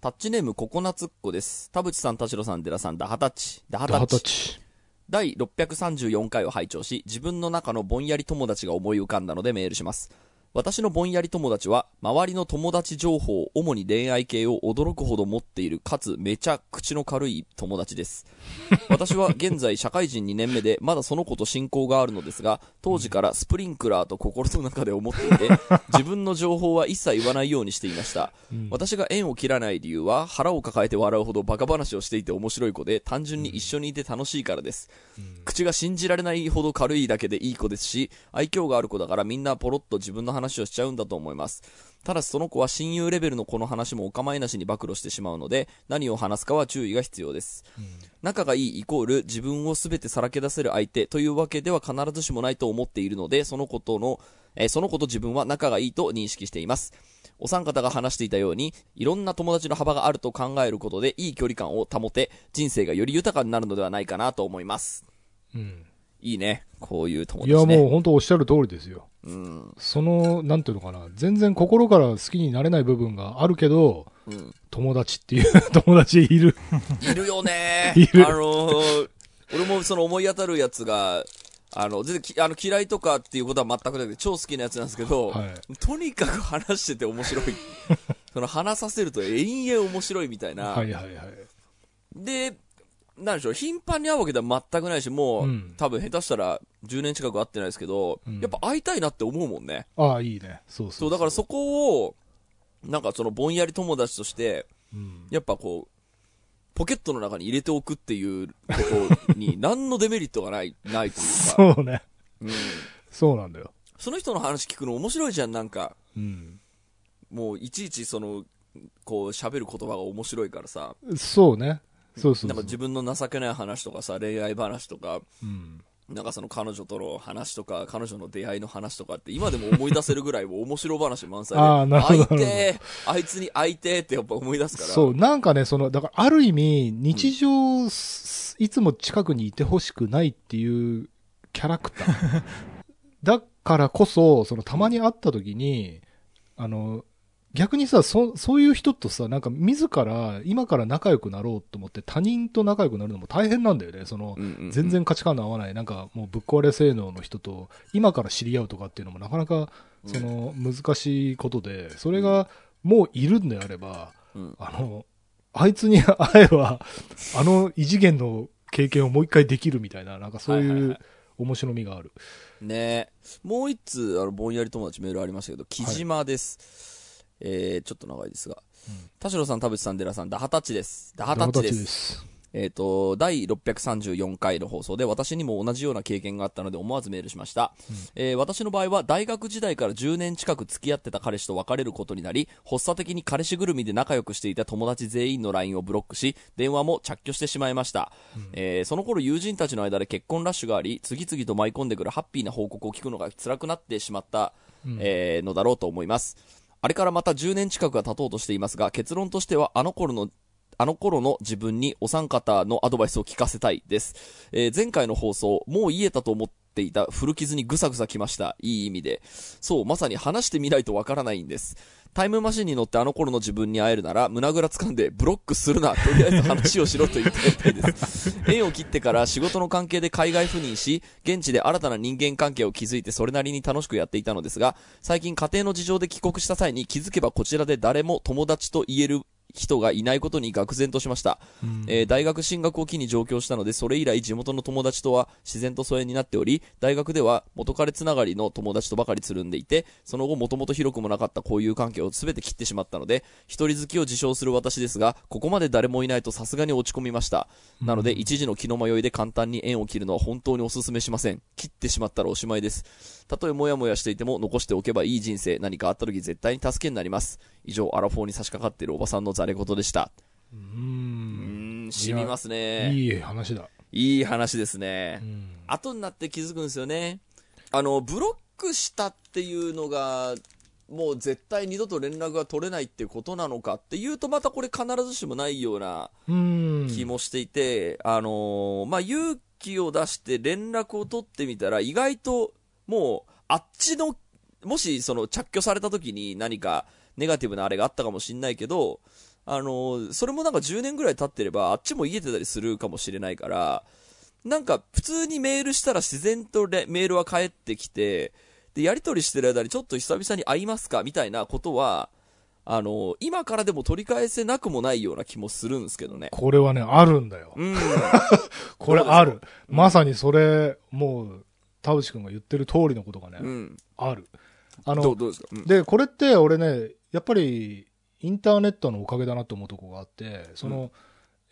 タッチネームココナツっ子です。田淵さん、田代さん、寺さん、ダハタッチ。ダハタダハッチ。タッチ。第634回を拝聴し、自分の中のぼんやり友達が思い浮かんだのでメールします。私のぼんやり友達は、周りの友達情報、主に恋愛系を驚くほど持っている、かつめちゃ口の軽い友達です。私は現在社会人2年目で、まだその子と親交があるのですが、当時からスプリンクラーと心の中で思っていて、自分の情報は一切言わないようにしていました。私が縁を切らない理由は、腹を抱えて笑うほどバカ話をしていて面白い子で、単純に一緒にいて楽しいからです。口が信じられないほど軽いだけでいい子ですし、愛嬌がある子だからみんなポロッと自分の話をしちゃうんだと思います。ただしその子は親友レベルの子の話もお構いなしに暴露してしまうので、何を話すかは注意が必要です。仲がいいイコール自分を全てさらけ出せる相手というわけでは必ずしもないと思っているので、そのことの、えーその子と自分は仲がいいと認識しています。お三方が話していたように、いろんな友達の幅があると考えることでいい距離感を保て、人生がより豊かになるのではないかなと思います。うん。いいね。こういう友いや、達ね。もう本当おっしゃる通りですよ。うん。その、なんていうのかな、全然心から好きになれない部分があるけど、うん。友達っていう 友達いる。いるよね いるあのー俺もその思い当たるやつが、あの、全然きあの嫌いとかっていうことは全くなくて、超好きなやつなんですけど、はい。とにかく話してて面白い。その話させると延々面白いみたいな。はいはいはい。で、なんでしょう、頻繁に会うわけでは全くないし、もう、うん多分下手したら10年近く会ってないですけど、うんやっぱ会いたいなって思うもんね。ああ、いいね。そうそうそう、だからそこを、なんかそのぼんやり友達として、うん。やっぱこう、ポケットの中に入れておくっていうことに 何のデメリットがない、ないというか、そうね。うん、そうなんだよ。その人の話聞くの面白いじゃん、なんか、うん。もういちいちその、こう喋る言葉が面白いからさ、そうね。そうそう。なんか自分の情けない話とかさ、恋愛話とか、うん。なんかその彼女との話とか、彼女の出会いの話とかって今でも思い出せるぐらい面白話満載で、あーなるほど会いてーあいつに会いてーってやっぱ思い出すから。そう、なんかね、その、だから、ある意味、日常、すいつも近くにいてほしくないっていうキャラクター。だからこそ、その、たまに会った時に、あの、逆にさ、そ、そういう人とさ、なんか自ら、今から仲良くなろうと思って他人と仲良くなるのも大変なんだよね。その、うんうんうん。全然価値観の合わない、なんかもうぶっ壊れ性能の人と今から知り合うとかっていうのもなかなか、その、難しいことで、それがもういるんであれば、うん。あの、あいつに 会えば、あの異次元の経験をもう一回できるみたいな、なんかそういうはいはいはい。面白みがある。ね。もう一つ、あの、ぼんやり友達メールありましたけど、木島です。えー、ちょっと長いですが。田代さん、田淵さん、寺さん、ダハタッチです。ダハタッチです。す。えっ、と、第634回の放送で私にも同じような経験があったので思わずメールしました。えー私の場合は大学時代から10年近く付き合ってた彼氏と別れることになり、発作的に彼氏ぐるみで仲良くしていた友達全員の LINE をブロックし、電話も着去してしまいました。えーその頃友人たちの間で結婚ラッシュがあり、次々と舞い込んでくるハッピーな報告を聞くのが辛くなってしまった、えーのだろうと思います。あれからまた10年近くが経とうとしていますが、結論としてはあの頃のあの頃の自分にお三方のアドバイスを聞かせたいです。えー前回の放送、もう言えたと思っていた古傷にぐさぐさきました。いい意味で。そう、まさに話してみないとわからないんです。タイムマシンに乗ってあの頃の自分に会えるなら、胸ぐら掴んでブロックするな。とりあえず話をしろと言ってやりたいです。縁を切ってから仕事の関係で海外赴任し、現地で新たな人間関係を築いてそれなりに楽しくやっていたのですが、最近家庭の事情で帰国した際に気づけばこちらで誰も友達と言える人がいないことに愕然としました。えー大学進学を機に上京したので、それ以来地元の友達とは自然と疎遠になっており、大学では元彼つながりの友達とばかりつるんでいて、その後もともと広くもなかった交友関係を全て切ってしまったので、一人好きを自称する私ですが、ここまで誰もいないとさすがに落ち込みました。なので、一時の気の迷いで簡単に縁を切るのは本当にお勧めしません。切ってしまったらおしまいです。たとえもやもやしていても残しておけばいい人生、何かあった時絶対に助けになります。以上、アラフォーに差し掛かっているおばさんのザレ言でした。う。うんーん、染みますね。いい話だ。いい話ですねう。ん。後になって気づくんですよね。あの、ブロックしたっていうのが、もう絶対二度と連絡が取れないっていうことなのかっていうとまたこれ必ずしもないようなうん。気もしていて、あのーまあ、勇気を出して連絡を取ってみたら意外ともうあっちの、もしその着去された時に何かネガティブなあれがあったかもしんないけど、あの、それもなんか10年ぐらい経ってれば、あっちも言えてたりするかもしれないから、なんか普通にメールしたら自然とレメールは返ってきて、で、やり取りしてる間にちょっと久々に会いますかみたいなことは、あの、今からでも取り返せなくもないような気もするんですけどね。これはね、あるんだよ。うん。これある。うんまさにそれ、もう、田淵くんが言ってる通りのことがね、うん。ある。あの、どう、どうですか、うん、で、これって俺ね、やっぱり、インターネットのおかげだなと思うとこがあって、その、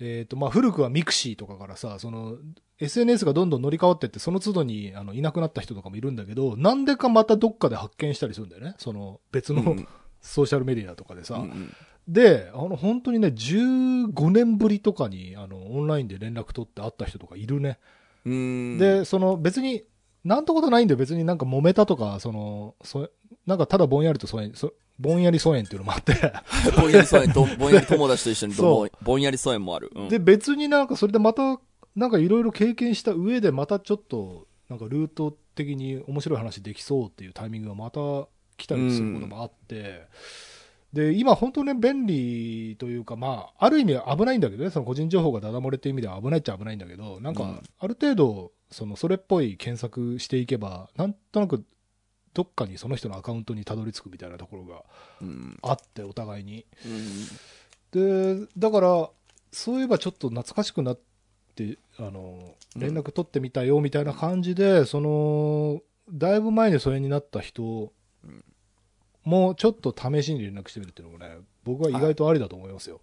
えっ、と、まあ、古くは mixi とかからさ、その、SNS がどんどん乗り換わってって、その都度に、あの、いなくなった人とかもいるんだけど、なんでかまたどっかで発見したりするんだよね。その、別の、うんソーシャルメディアとかでさ。うんうんで、あの、本当にね、15年ぶりとかに、あの、オンラインで連絡取って会った人とかいるね。うーん。で、その、別に、なんてことないんだよ。別になんか揉めたとか、その、そなんかただぼんやりと疎遠、そぼんやり疎遠っていうのもあって、ぼんやり疎遠と、ぼんやり友達と一緒にぼんやり疎遠もある。うん。で、別になんかそれでまた、なんかいろいろ経験した上でまたちょっと、なんかルート的に面白い話できそうっていうタイミングがまた来たりすることもあって、で、今本当ね、便利というか、まあ、ある意味危ないんだけどね、その個人情報がダダ漏れっていう意味では危ないっちゃ危ないんだけど、なんかうん、ある程度、その、それっぽい検索していけば、なんとなく、どっかにその人のアカウントにたどり着くみたいなところがうん。あって、お互いに。うんでだからそういえばちょっと懐かしくなってあのうん連絡取ってみたよみたいな感じで、そのだいぶ前に疎遠になった人うんもちょっと試しに連絡してみるっていうのもね僕は意外とありだと思いますよ、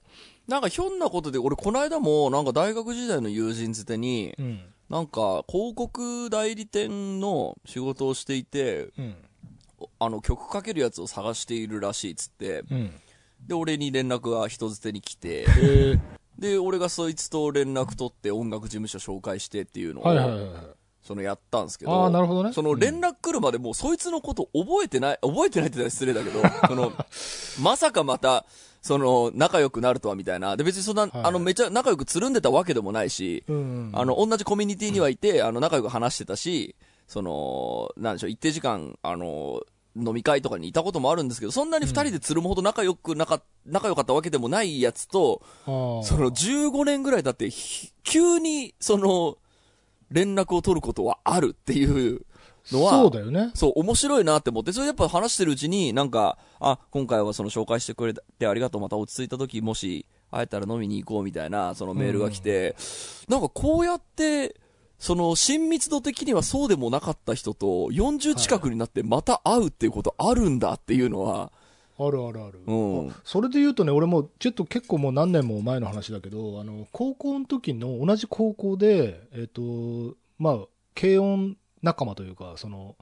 なんかひょんなことで、俺この間も、なんか大学時代の友人づてに、うんなんか広告代理店の仕事をしていて、うん。あの曲かけるやつを探しているらしいっつって、うん。で、俺に連絡が人づてに来て、え。で、俺がそいつと連絡取って音楽事務所紹介してっていうのを、はいはいはいはいそのやったんですけど、ああなるほどね。その連絡来るまでもうそいつのこと覚えてない、覚えてないって言ったら失礼だけど、その、まさかまた、その、仲良くなるとはみたいな。で、別にそんな、はいあの、めちゃ仲良くつるんでたわけでもないし、うんあの、同じコミュニティにはいて、あの、仲良く話してたし、その、なんでしょう、一定時間、あの、飲み会とかにいたこともあるんですけど、そんなに二人でつるむほど仲良くなか、仲良かったわけでもないやつと、あ。ーその15年ぐらい経って、ひ急に、その、連絡を取ることはあるっていうのは、そうだよね。そう、面白いなって思って、それやっぱ話してるうちに、なんか、あ、今回はその紹介してくれてありがとう、また落ち着いた時、もし会えたら飲みに行こうみたいな、そのメールが来て、なんかこうやって、その親密度的にはそうでもなかった人と40近くになってまた会うっていうことあるんだっていうのは、あるあるある、うん。あそれで言うとね俺もちょっと結構もう何年も前の話だけどあの高校の時の同じ高校でえっ、とまあ軽音仲間というかその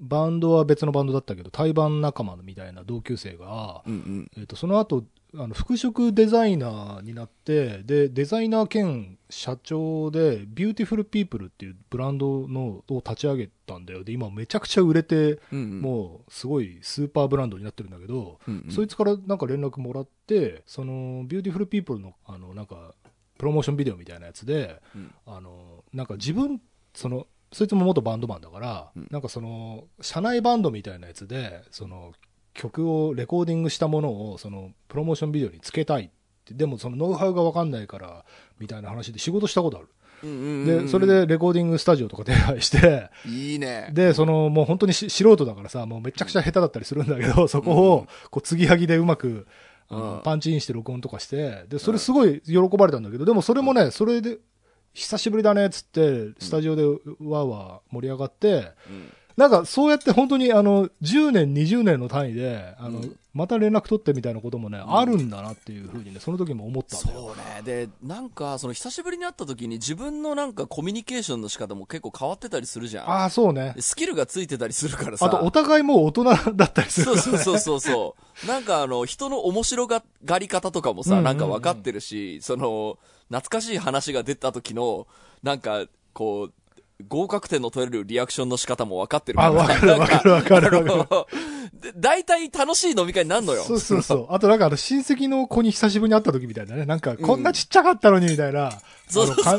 バンドは別のバンドだったけど対バン仲間みたいな同級生が、うんうん。えっとその後あの服飾デザイナーになってでデザイナー兼社長でビューティフルピープルっていうブランドのを立ち上げたんだよ。で今めちゃくちゃ売れてうんうん、もうすごいスーパーブランドになってるんだけど、うんうん。そいつからなんか連絡もらって、そのビューティフルピープルのあのなんかプロモーションビデオみたいなやつで、うん。あのなんか自分、そのそいつも元バンドマンだから、うん。なんかその社内バンドみたいなやつで、その曲をレコーディングしたものをそのプロモーションビデオにつけたいって、でもそのノウハウが分かんないからみたいな話で仕事したことある。うんうんうんうん。で、それでレコーディングスタジオとか手配して、いいね。で、その、もう本当にし素人だからさ、もうめちゃくちゃ下手だったりするんだけど、そこを、こう、継ぎはぎでうまく、あのうんパンチインして録音とかして、で、それすごい喜ばれたんだけど、でもそれもね、それで、久しぶりだねっつって、スタジオでわーわー盛り上がって、うん。なんかそうやって本当にあの、10年、20年の単位で、あのうん、また連絡取ってみたいなこともね、んあるんだなっていうふうにね、その時も思ったんだよ。そうね。で、なんか、その久しぶりに会った時に自分のなんかコミュニケーションの仕方も結構変わってたりするじゃん。ああ、そうねで。スキルがついてたりするからさ。あと、お互いもう大人だったりするそうから、ね。そうそうそうそう。なんかあの、人の面白がり方とかもさ、なんか分かってるし、その、懐かしい話が出た時の、なんか、こう、合格点の取れるリアクションの仕方も分かってる。あ、わかるわかるわかるわかる。大体 楽しい飲み会になるのよ。そうそうそう。あとなんかあの親戚の子に久しぶりに会った時みたいなね。なんかこんなちっちゃかったのにみたいな。そうそうそう感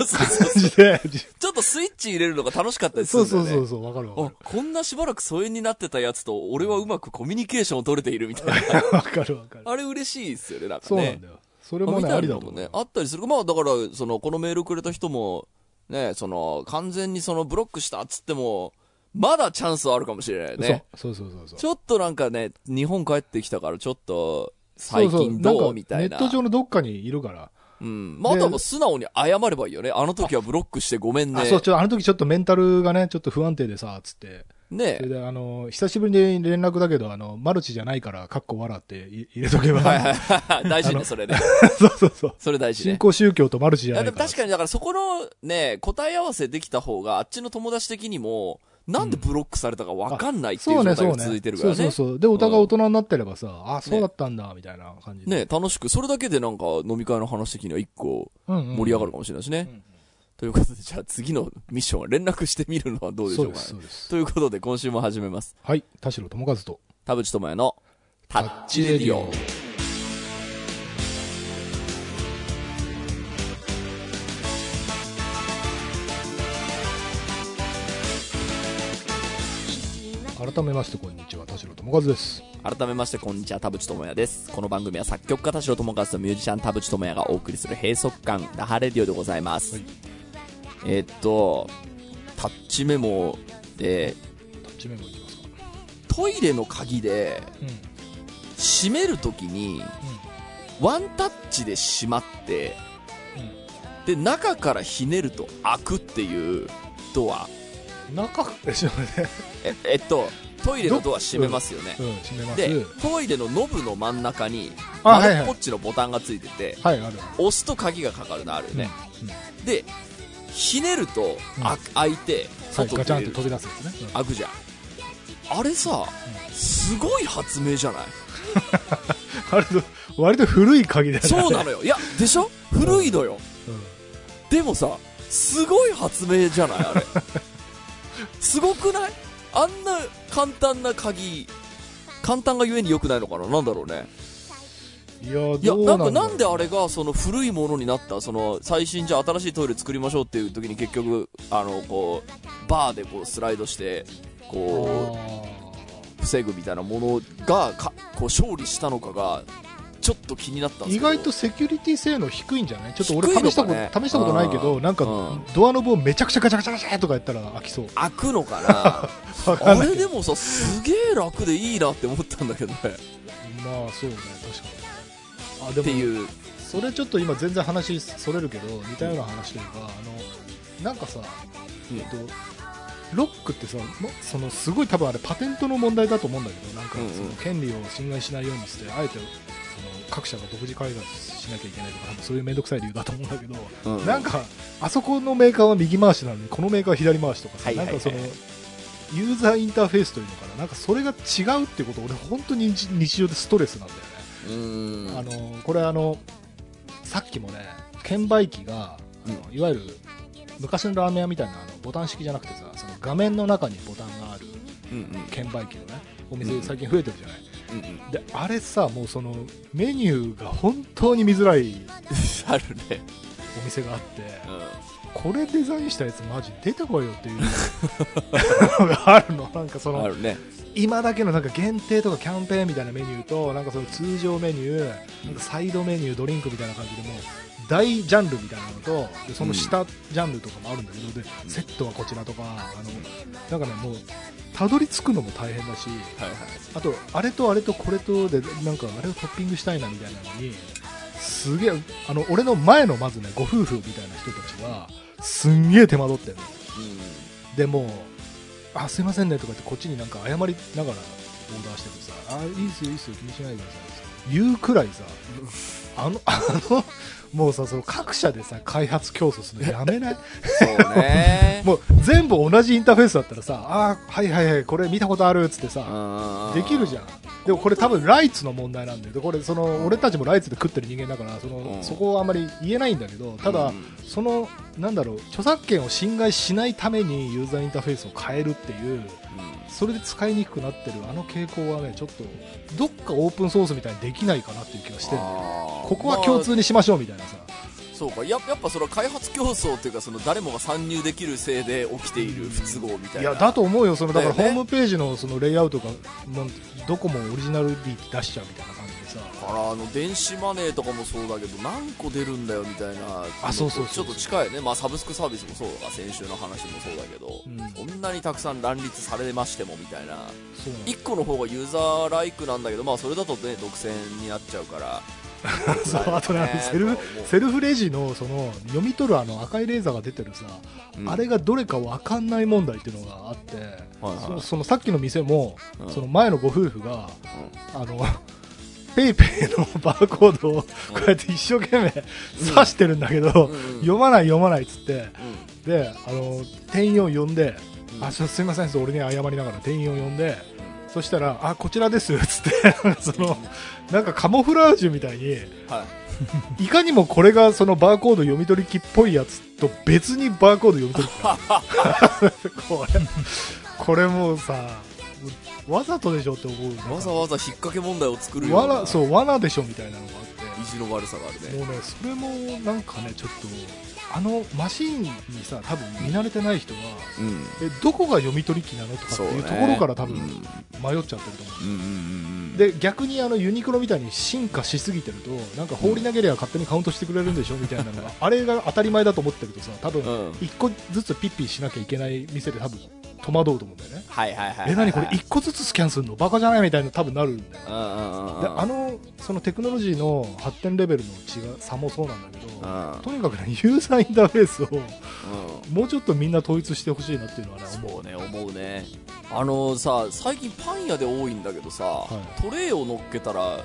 じで。ちょっとスイッチ入れるのが楽しかったりすそう。そうそうそう。わかるわあか、こんなしばらく疎遠になってたやつと、俺はうまくコミュニケーションを取れているみたいな。る。わかるわかる。あれ嬉しいですよね、なんかね。そうなんだよ。それもね、ありだもね、あったりする。まあだから、その、このメールくれた人も、ね、その、完全にそのブロックしたっつっても、まだチャンスはあるかもしれないね。そうそうそうそう。ちょっとなんかね、日本帰ってきたからちょっと、最近どうんみたいな。ネット上のどっかにいるから。うん。まあ、あとは素直に謝ればいいよね。あの時はブロックしてごめんね。あ、そう、ちょ、あの時ちょっとメンタルがね、ちょっと不安定でさ、つって。ねそれで、あの、久しぶりに連絡だけど、あの、マルチじゃないから、かっこ笑ってい入れとけば。はいはいはい。大事ね、それね。そうそうそう。それ大事ね。新興宗教とマルチじゃないから。確かにだからそこのね、答え合わせできた方が、あっちの友達的にも、なんでブロックされたか分かんないっていそううね、そう状態が続いてね。るからね。そうそうそう。で、お互い大人になってればさ、あ、そうだったんだ、みたいな感じで。ね、楽しく、それだけでなんか飲み会の話的には一個うんうん盛り上がるかもしれないしね。うんということで、じゃあ次のミッションは連絡してみるのはどうでしょうかね。そうです。ということで、今週も始めます。はい。田代智和と。田淵智也のタッチレディオ。改めまして、こんにちは。田代智和です。改めまして、こんにちは、田淵智也です。この番組は作曲家田代智和とミュージシャン田淵智也がお送りする閉塞感、ダハレディオでございます。はいえーっと、タッチメモで、タッチメモいきますか。トイレの鍵でうん。閉めるときに、ワンタッチで閉まって、で、中からひねると開くっていうドア。うん。中、え、ちょっと待って。え、えっと、トイレのドア閉めますよね。うん、閉めます。で、トイレのノブの真ん中に、あはいはい丸っちのボタンがついてて、はい。押すと鍵がかかるのあるよね。うん。で、ひねると、あ開いて、はい、外ガチャンってに出る飛び出すやつね。うん開くじゃん。あれさ、すごい発明じゃない？割と、割と古い鍵だよね。そうなのよ。いや、でしょ？古いのよ。うん。でもさ、すごい発明じゃない？あれ。すごくない？あんな簡単な鍵、簡単がゆえに良くないのかな？なんだろうね。いや、いや、なんかなんであれがその古いものになった、その最新じゃあ新しいトイレ作りましょうっていう時に結局、あの、こう、バーでこうスライドして、こう、防ぐみたいなものがか、こう勝利したのかが、ちょっと気になった。意外とセキュリティ性能低いんじゃない？ちょっと俺試したこかねと、試したことないけど、うんなんかうん、ドアノブをめちゃくちゃガチャガチャガチャとかやったら開きそう。開くのかなわか。あれでもさ、すげえ楽でいいなって思ったんだけどね。まあ、そうね、確かに。あ、でも、っていう。それちょっと今全然話それるけど、似たような話というか、あの、なんかさ、うんえっと、ロックってさ、もそのすごい多分あれパテントの問題だと思うんだけど、なんかうんうんその権利を侵害しないようにして、あえてその各社が独自開発しなきゃいけないとか、多分そういう面倒くさい理由だと思うんだけど、うんなんか、あそこのメーカーは右回しなのに、このメーカーは左回しとかさ、はいはいはいなんかその、ユーザーインターフェースというのかな、なんかそれが違うってこと、俺、本当に日日常でストレスなんだよ。あのこれあの、さっきもね、券売機が、あのいわゆる昔のラーメン屋みたいなあのボタン式じゃなくてさ、その画面の中にボタンがあるうんうん。券売機のね、おうん店、最近増えてるじゃない。うんうん。で、あれさ、もうそのメニューが本当に見づらい あるね。お店があって、うこれデザインしたやつマジ出てこいよっていうのがあるの。なんかその、るね。今だけのなんか限定とかキャンペーンみたいなメニューと、なんかその通常メニュー、なんかサイドメニュー、ドリンクみたいな感じでもう、大ジャンルみたいなのと、でその下ジャンルとかもあるんだけど、で、セットはこちらとか、あの、なんかね、もう、たどり着くのも大変だし、はいはい。あと、あれとあれとこれとで、なんかあれをトッピングしたいなみたいなのに、すげえ、あの、俺の前のまずね、ご夫婦みたいな人たちは、すんげえ手間取ってるの。でもうあすいませんねとか言ってこっちになんか謝りながらオーダーしててさあいいっすよいいっすよ気にしないでください言うくらいさあのあのもうさその各社でさ開発競争するのやめない？そうね。もう全部同じインターフェースだったらさあーはいはいはいこれ見たことあるっつってさできるじゃん。でもこれ多分ライツの問題なんだよ。でこれその俺たちもライツで食ってる人間だからその、うん。そこはあんまり言えないんだけどただ、うん。そのなんだろう著作権を侵害しないためにユーザーインターフェースを変えるっていうそれで使いにくくなってるあの傾向はねちょっとどっかオープンソースみたいにできないかなっていう気がしてるこここは共通にしましょうみたいなさ、そうか。ややっぱそれは開発競争っていうかその誰もが参入できるせいで起きている不都合みたいな。いやだと思うよ。そのだからホームページのそのレイアウトがもうどこもオリジナルリティ出しちゃうみたいなさ。からあの電子マネーとかもそうだけど何個出るんだよみたいなあそうそうちょっと近いね、まあ、サブスクサービスもそうだ。が先週の話もそうだけど、うん。こんなにたくさん乱立されましてもみたいな。なん1個の方がユーザーライクなんだけど、まあ、それだとね独占になっちゃうから。そうあとねセルフセルフレジのその読み取るあの赤いレーザーが出てるさ、うん。あれがどれか分かんない問題っていうのがあって、はいはい。そのさっきの店も、うん。その前のご夫婦が、あのペイペイのバーコードをこうやって一生懸命指してるんだけど、うん。うん読まない読まないっつって。うん。であの店員を呼んで、うん。あすいません俺に謝りながら店員を呼んで、そしたらあこちらですっつって そのなんかカモフラージュみたいにはい。いかにもこれがそのバーコード読み取り機っぽいやつと別にバーコード読み取るからこれこれもうさわざとでしょって思うわざわざ引っ掛け問題を作るような罠そう罠でしょみたいなのがあって。意地の悪さがあるね。もうねそれもなんかねちょっとあのマシンにさ多分見慣れてない人はうん。えどこが読み取り機なのとかっていうところから多分うん迷っちゃってると思う、うんうんうんで逆にあのユニクロみたいに進化しすぎてるとなんか放り投げりゃ勝手にカウントしてくれるんでしょみたいなのがあれが当たり前だと思ってるとさ多分うん。1個ずつピッピしなきゃいけない店で多分戸惑うと思うんだよね。はいはいはいはいえ何これ1個ずつスキャンするの？バカじゃないみたいな多分なるんだようんうんうんうん。であのそのテクノロジーの発展レベルの違い差もそうなんだけどうん。とにかくねユーザーインターフェースをうん。もうちょっとみんな統一してほしいなっていうのはね思そうね思うね。あのさ最近パン屋で多いんだけどさ、い。トレイを乗っけたら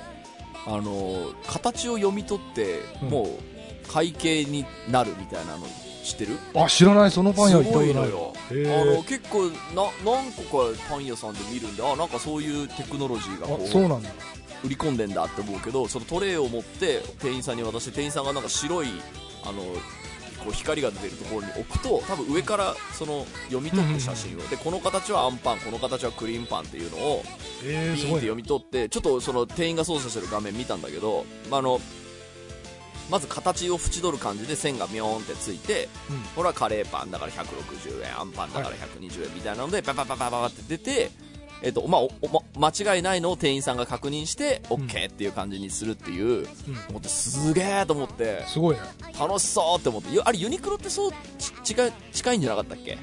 あの形を読み取って、うん。もう会計になるみたいなの知ってる？うあ知らない。そのパン屋行ったのよ。あの結構な何個かパン屋さんで見るんであなんかそういうテクノロジーがこあそうなんだ。売り込んでんだって思うけどそのトレイを持って店員さんに渡して店員さんがなんか白いあのこう光が出てるところに置くと多分上からその読み取って写真をでこの形はアンパンこの形はクリームパンっていうのをピーンって読み取ってちょっとその店員が操作してる画面見たんだけど、まあ、あのまず形を縁取る感じで線がミョーンってついてうん。これはカレーパンだから160円アンパンだから120円みたいなのでババババババって出て、えっとまあ、おおま間違いないのを店員さんが確認して OK っていう感じにするっていう、うん。思ってすげえと思って。すごいね。楽しそうって思って。ゆあれユニクロってそうち近い近いんじゃなかったっけ？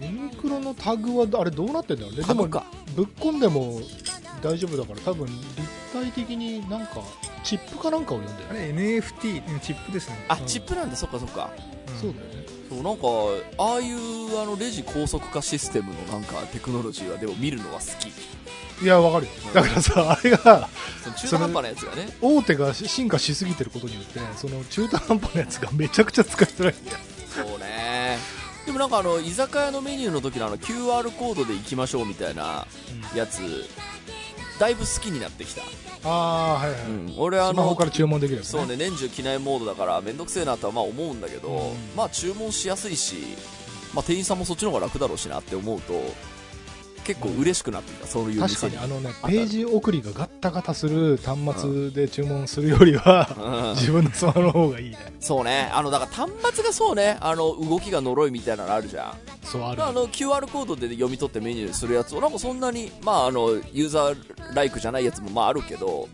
ユニクロのタグはあれどうなってんだろうね。でもタグか。ぶっ込んでも大丈夫だから多分立体的になんかチップかなんかを読んでる。あれ NFT うんチップですね。あ、うん。チップなんだ。そっかそっか。うん。そうだよね。そうなんかああいうあのレジ高速化システムのなんかテクノロジーはでも見るのは好き。いやわかるよ。だからさ あれが中途半端なやつがね。大手が進化しすぎてることによってその中途半端なやつがめちゃくちゃ使いづらいんだよ。そうね。でもなんかあの居酒屋のメニューの時のあの QR コードで行きましょうみたいなやつだいぶ好きになってきた、ああはいはい、うん、俺あのスマホから注文できるやつ、そうね年中機内モードだから面倒くせえなとはまあ思うんだけど、うん。まあ注文しやすいし、まあ、店員さんもそっちの方が楽だろうしなって思うと結構嬉しくなってきた、そういう確かにあのねあページ送りがガッタガタする端末で注文するよりは、うん。自分のスマホの方がいいね。そうね。あのだから端末がそうね。あの動きが呪いみたいなのあるじゃん。そうある。あの QR コードで読み取ってメニューするやつをなんかそんなにまああのユーザーライクじゃないやつもまああるけど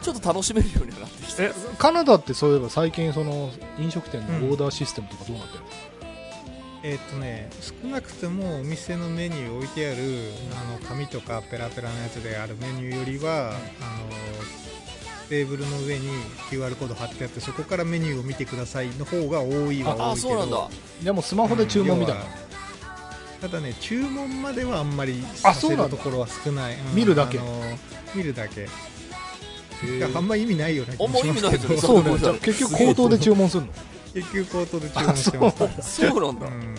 ちょっと楽しめるようにはなってきてえカナダってそういえば最近その飲食店のオーダーシステムとかどうなってるの、えーっとね少なくともお店のメニュー置いてあるあの紙とかペラペラのやつであるメニューよりはあのテーブルの上に QR コード貼ってあってそこからメニューを見てくださいの方が多いはあ多いけど。そうなんだ。でもスマホで注文みたいな、要は。ただね注文まではあんまりさせあそうなんだ。るところは少ない、うん見るだけ。見るだけ。あんま意味ないような気あんま意味ないですよね。どそうねじゃあ結局口頭で注文するの？結局口頭で注文してますそうなんだ、うん。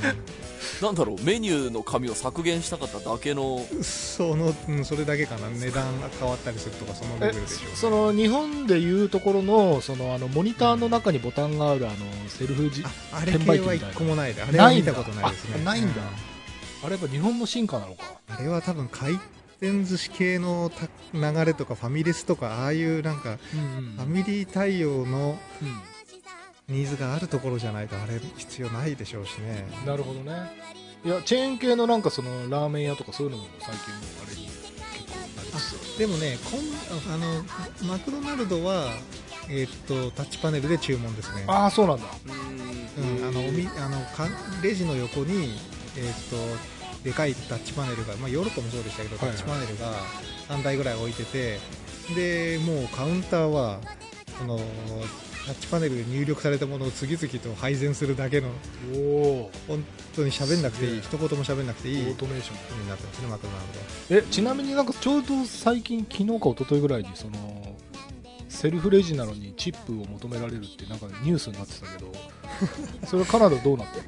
なんだろうメニューの紙を削減したかっただけの。その、うん、それだけかな。値段が変わったりするとかそのレえベルでしょうその日本でいうところのそのあのモニターの中にボタンがあるあのセルフじああれ系は機みたいな。一個もないであれは見たことないですね。あないんだ。うあれやっぱ日本の進化なのか。あれは多分回転寿司系のた流れとかファミレスとかああいうなんかうん。ファミリー対応のうんニーズがあるところじゃないとあれ必要ないでしょうしね。なるほどね。いやチェーン系のなんかそのラーメン屋とかそういうのも最近あれに結構なりでもねこんあのマクドナルドは、えーっとタッチパネルで注文ですね。ああそうなんだ。うん、あのおみあのかレジの横に、えーっとでかいタッチパネルが、まあ、ヨーロッパもそうでしたけど、はいはい。タッチパネルが3台ぐらい置いててでもうカウンターはそのタッチパネルで入力されたものを次々と配膳するだけのおお本当に喋んなくていい。す一言も喋んなくていい。オートメーション。になってますねマクドナルドえちなみになんかちょうど最近昨日か一昨日ぐらいにそのセルフレジなのにチップを求められるってなんかニュースになってたけど それカナダどうなってる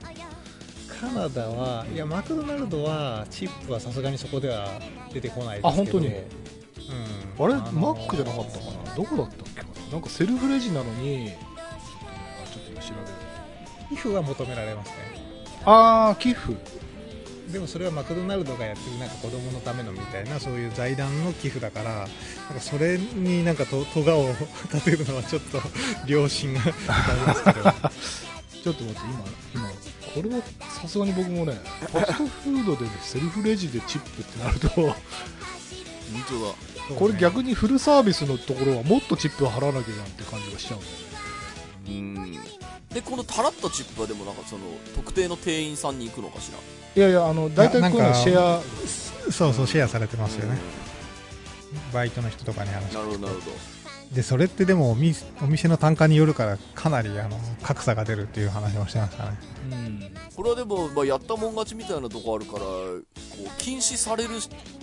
カナダはいやマクドナルドはチップはさすがにそこでは出てこないですけど。あ本当に？うん、あれ、のーマックじゃなかったかな？どこだったっけかななんかセルフレジなのにちょっとねあちょっと今調べる。寄付は求められますね。ああ寄付。でもそれはマクドナルドがやってるなんか子供のためのみたいなそういう財団の寄付だからなんかそれになんかと咎を立てるのはちょっと良心がありますけど。ちょっと待って今今これはさすがに僕もねファストフードで、ね、セルフレジでチップってなると。本当だこれ逆にフルサービスのところはもっとチップを払わなきゃないって感じがしちゃうんだよね。うん。でこのタラッとチップはでもなんかその特定の店員さんに行くのかしら？いやいやあの大体こういうのシェアそうそうシェアされてますよね。うバイトの人とかに話んなるほどなるほでそれってでもおみお店の単価によるからかなりあの格差が出るっていう話もしてましたね。うん。どこれはでも、まあ、やったもん勝ちみたいなとこあるからこう禁止される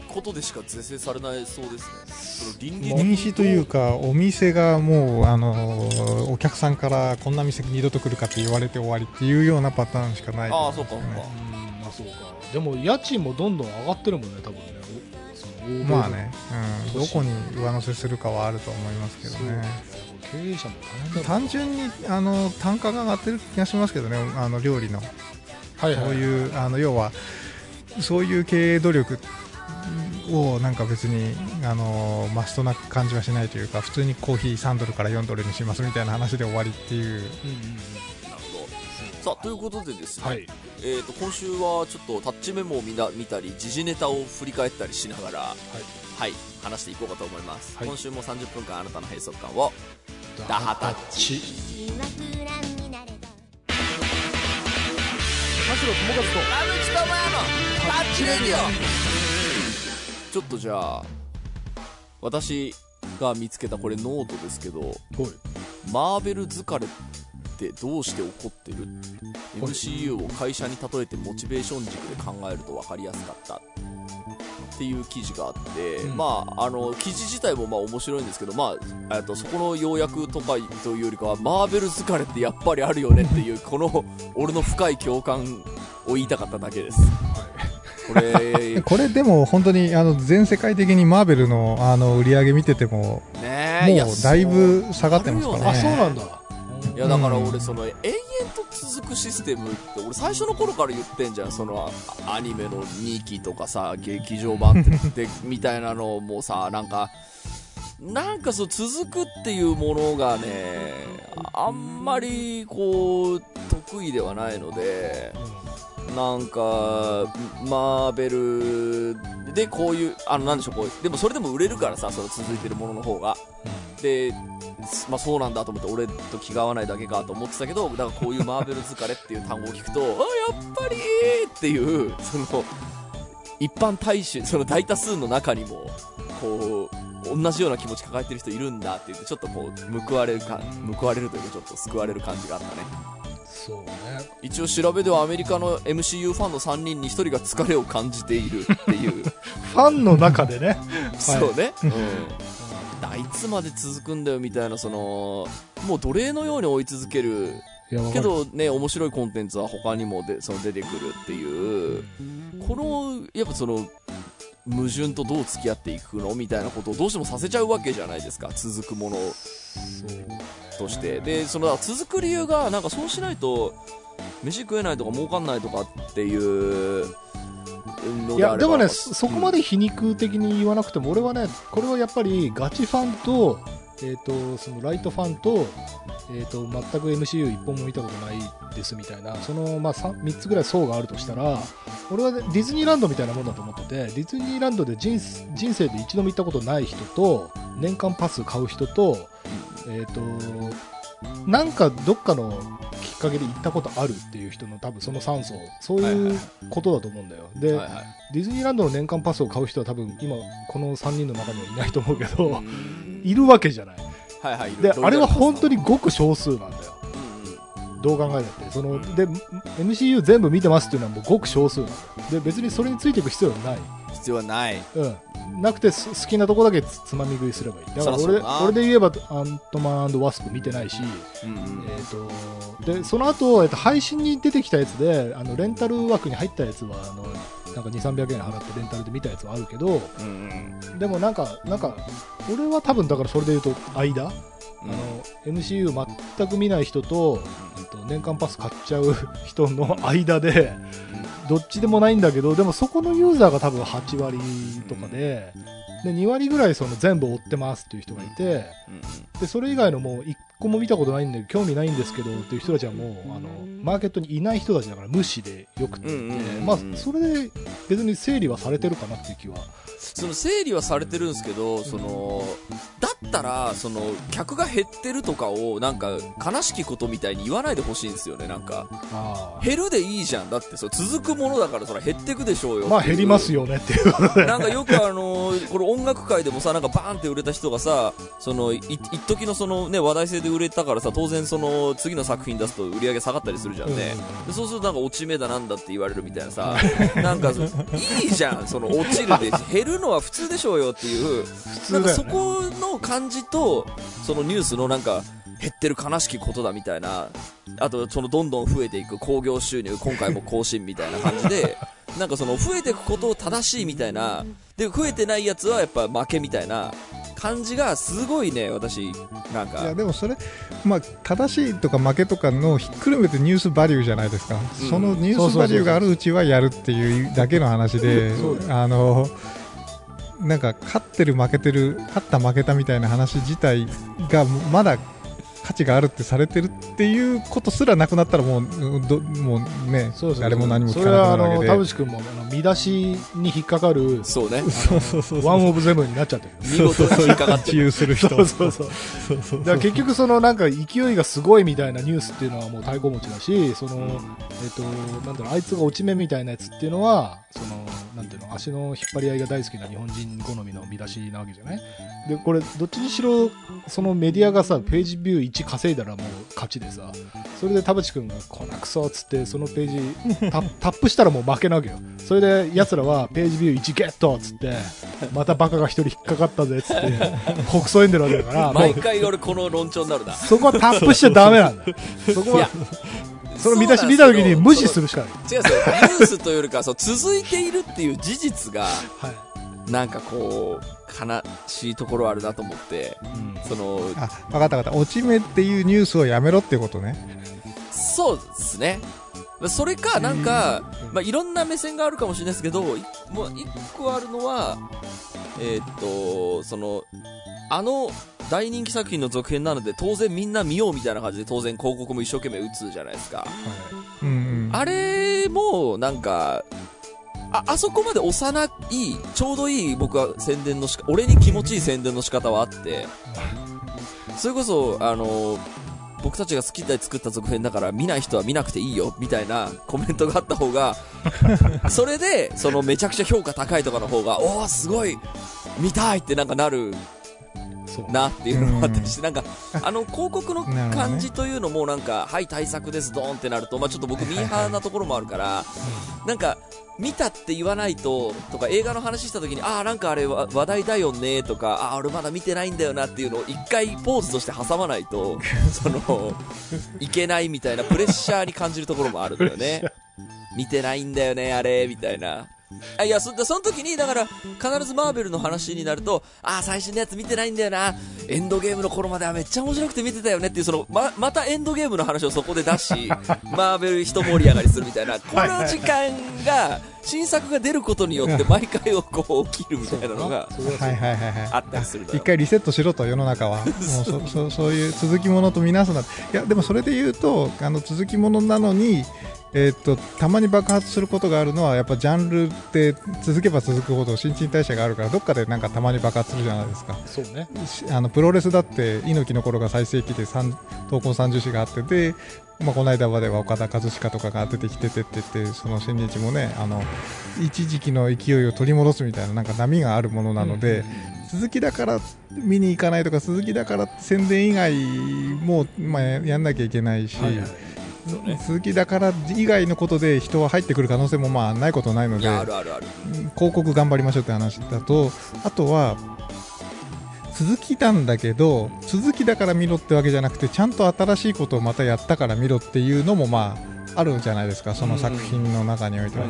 ことでしか是正されないそうですね。その倫理的に禁止というかお店がもうあのお客さんからこんな店二度と来るかって言われて終わりっていうようなパターンしかないとああ思そうかそうか。うんあそうか。でも家賃もどんどん上がってるもんね多分ねまあね、うん、どこに上乗せするかはあると思いますけどね。ね。経営者も単純にあの単価が上がってる気がしますけどね。あの料理の。はいはいそういうあの要はそういう経営努力をなんか別にあのマストな感じはしないというか普通にコーヒー3ドルから4ドルにしますみたいな話で終わりっていう。うんうんうんさあということでですね、はい。えー、と今週はちょっとタッチメモを見な見たり時事ネタを振り返ったりしながらはい、話していこうかと思います、はい。今週も30分間あなたの閉塞感をダハタッチ。田代友和と田口智也のタッチレディオちょっとじゃあ私が見つけたこれノートですけどマーベル疲れってどうして起こってる？MCU を会社に例えてモチベーション軸で考えると分かりやすかった。っていう記事があって、うん。まああの記事自体もまあ面白いんですけどまあとそこの要約とかというよりかはマーベル疲れってやっぱりあるよねっていう この俺の深い共感を言いたかっただけです。これこれでも本当にあの全世界的にマーベルのあの売り上げ見ててもねえもうだいぶ下がってますからねあそうなんだいやだから俺その延々と続くシステムって俺最初の頃から言ってんじゃん。そのアニメの2期とかさ劇場版ってみたいなのもさ なんかなんかそう続くっていうものがねあんまりこう得意ではないのでなんかマーベルでこういうあのなんでしょうこうでもそれでも売れるからさその続いてるものの方が。で、まあ、そうなんだと思って俺と気が合わないだけかと思ってたけどだからこういうマーベル疲れっていう単語を聞くと あやっぱりっていうその一般大衆その大多数の中にもこう同じような気持ち抱えてる人いるんだって言ってちょっとこう報われるか報われるというかちょっと救われる感じがあったね。そうね。一応調べではアメリカの MCU ファンの3人に1人が疲れを感じているっていう。ファンの中でね。そうね、うん、あいつまで続くんだよみたいなそのもう奴隷のように追い続ける。けどね面白いコンテンツは他にもでその出てくるっていう。このやっぱその矛盾とどう付き合っていくのみたいなことをどうしてもさせちゃうわけじゃないですか続くものとして。でその続く理由がなんかそうしないと飯食えないとか儲かんないとかっていうのいやでもね、そこまで皮肉的に言わなくても、俺はね、これはやっぱりガチファンと、えー、とそのライトファンと,、えー、と全く MCU 一本も見たことないですみたいなその、まあ、3, 3つぐらい層があるとしたら俺はディズニーランドみたいなもんだと思っててディズニーランドで人人生で一度も行ったことない人と年間パス買う人と,、えー、となんかどっかのかけで行ったことあるっていう人の多分その3層そういうことだと思うんだよ、で、はいはい。ディズニーランドの年間パスを買う人は多分今この3人の中にはいないと思うけど、うん。いるわけじゃない。はいはいであれは本当にごく少数なんだよ。うんうん。どう考えたって。その、うんで MCU 全部見てますっていうのはもうごく少数なんだよ。で別にそれについていく必要はない、必要はない。うん、なくてす好きなとこだけつつまみ食いすればいい。だから俺そらそうだな。俺で言えばアントマンワスプ見てないし、うんうん。えー、とでその後、えー、と配信に出てきたやつであのレンタル枠に入ったやつはあのなんか2、300円払ってレンタルで見たやつはあるけどうんうん。でもなんかなんか俺は多分だからそれで言うと間、あの MCU 全く見ない人と,、えっと年間パス買っちゃう人の間でどっちでもないんだけどでもそこのユーザーが多分8割とかでで2割ぐらいその全部追ってますっていう人がいてでそれ以外のもう1個も見たことないんで興味ないんですけどっていう人たちはもうあのマーケットにいない人たちだから無視でよくて、うんうんうんうんまあそれで別に整理はされてるかなっていう気はその整理はされてるんですけど、その、だったら、その、客が減ってるとかを、なんか、悲しきことみたいに言わないでほしいんですよね、なんか。あ減るでいいじゃん。だって、それ続くものだから、それ減ってくでしょうよ。まあ減りますよ。よねっていうことでなんかよくあのこれ音楽界でもさ、なんかバーンって売れた人がさ、その、い一時のそのね、話題性で売れたからさ、当然その、次の作品出すと売り上げ下がったりするじゃんね。でそうするとなんか落ち目だなんだって言われるみたいなさ、なんか、いいじゃん、その落ちるで、減るのは普通でしょうよっていう、通なんかそこの感じと、そのニュースのなんか、減ってる悲しきことだみたいな、あとそのどんどん増えていく興行収入、今回も更新みたいな感じで、なんかその増えていくことを正しいみたいな、で、増えてないやつはやっぱ負けみたいな感じがすごいね、私、なんか。いや、でもそれ、まあ、正しいとか負けとかのひっくるめてニュースバリューじゃないですか、うん。そのニュースバリューがあるうちはやるっていうだけの話であのなんか勝ってる、負けてる、勝った、負けたみたいな話自体がまだ価値があるってされてるっていうことすらなくなったらもう、うんどもうねそうそう誰も何も聞かそれはあの田なくなるわけ淵君もあの見出しに引っかかるそうね。で、、そうそうそうワンオブゼブンになっちゃってる。見事に引っかかって自る。由する人、そうそうそうそうそう。だから結局そのなんか勢いがすごいみたいなニュースっていうのはもう太鼓持ちだしその、えっとなんだろうあいつが落ち目みたいなやつっていうのはそのなんていうの足の引っ張り合いが大好きな日本人好みの見出しなわけじゃない？でこれどっちにしろそのメディアがさページビュー1稼いだらもう勝ちでさそれで田淵君がこなくそっつってそのページ タップしたらもう負けなわけよそれで奴らはページビュー1ゲットっつってまたバカが一人引っかかったぜっつって 北総エンでるわけだから毎回俺この論調になるな。そこはタップしちゃダメなんだよ。そこは、その見出し見たときに無視するしかない。違うんですよ。ニュースというよりかは、そう、続いているっていう事実が、はい。なんかこう、悲しいところあるなと思って、その、あ分かった分かった落ち目っていうニュースをやめろってことねそうですね。それか、なんか、まあ、いろんな目線があるかもしれないですけど、いもう一個あるのは、えーっと、その、あの大人気作品の続編なので、当然みんな見ようみたいな感じで、当然広告も一生懸命打つじゃないですか。うんうんあれも、なんか、あ、あそこまで幼い、ちょうどいい僕は宣伝のしか、俺に気持ちいい宣伝の仕方はあって、それこそ、あの、僕たちが好きで作った続編だから見ない人は見なくていいよ、みたいなコメントがあった方が、それで、そのめちゃくちゃ評価高いとかの方が、おー、すごい、見たいってなんかなる。なっていうのもあったりして、なんか、あの、広告の感じというのもなんか、はい、対策です、ドーンってなると、まあちょっと僕ミーハーなところもあるから、なんか、見たって言わないと、とか映画の話した時に、ああ、なんかあれわ話題だよね、とか、ああ、俺まだ見てないんだよなっていうのを一回ポーズとして挟まないと、その、いけないみたいなプレッシャーに感じるところもあるんだよね。見てないんだよね、あれ、みたいな。あいやそ、その時に、だから、必ずマーベルの話になると、ああ、最新のやつ見てないんだよな、エンドゲームの頃まではめっちゃ面白くて見てたよねっていう、その、ま、またエンドゲームの話をそこで出し、マーベル一盛り上がりするみたいな、この時間が、新作が出ることによって毎回をこう起きるみたいなのがはいはいはいはい。あったりする一回リセットしろと世の中は。もうそそそういう続きものとみなすないやでもそれで言うとあの続きものなのにえーっとたまに爆発することがあるのはやっぱジャンルって続けば続くほど新陳代謝があるからどっかでなんかたまに爆発するじゃないですかそうね。しあのプロレスだって猪木の頃が最盛期で三闘魂三重士があってで、まあ、この間までは岡田和親とかが出てきててって言ってその新日もねあの一時期の勢いを取り戻すみたいななんか波があるものなので、続きだから見に行かないとか続きだから宣伝以外も、まあ、やんなきゃいけないし。はいはいね。続きだから以外のことで人は入ってくる可能性もまあないことないのでいやあるあるある。広告頑張りましょうって話だとあとは続きなんだけど続きだから見ろってわけじゃなくてちゃんと新しいことをまたやったから見ろっていうのもまああるじゃないですかその作品の中においては、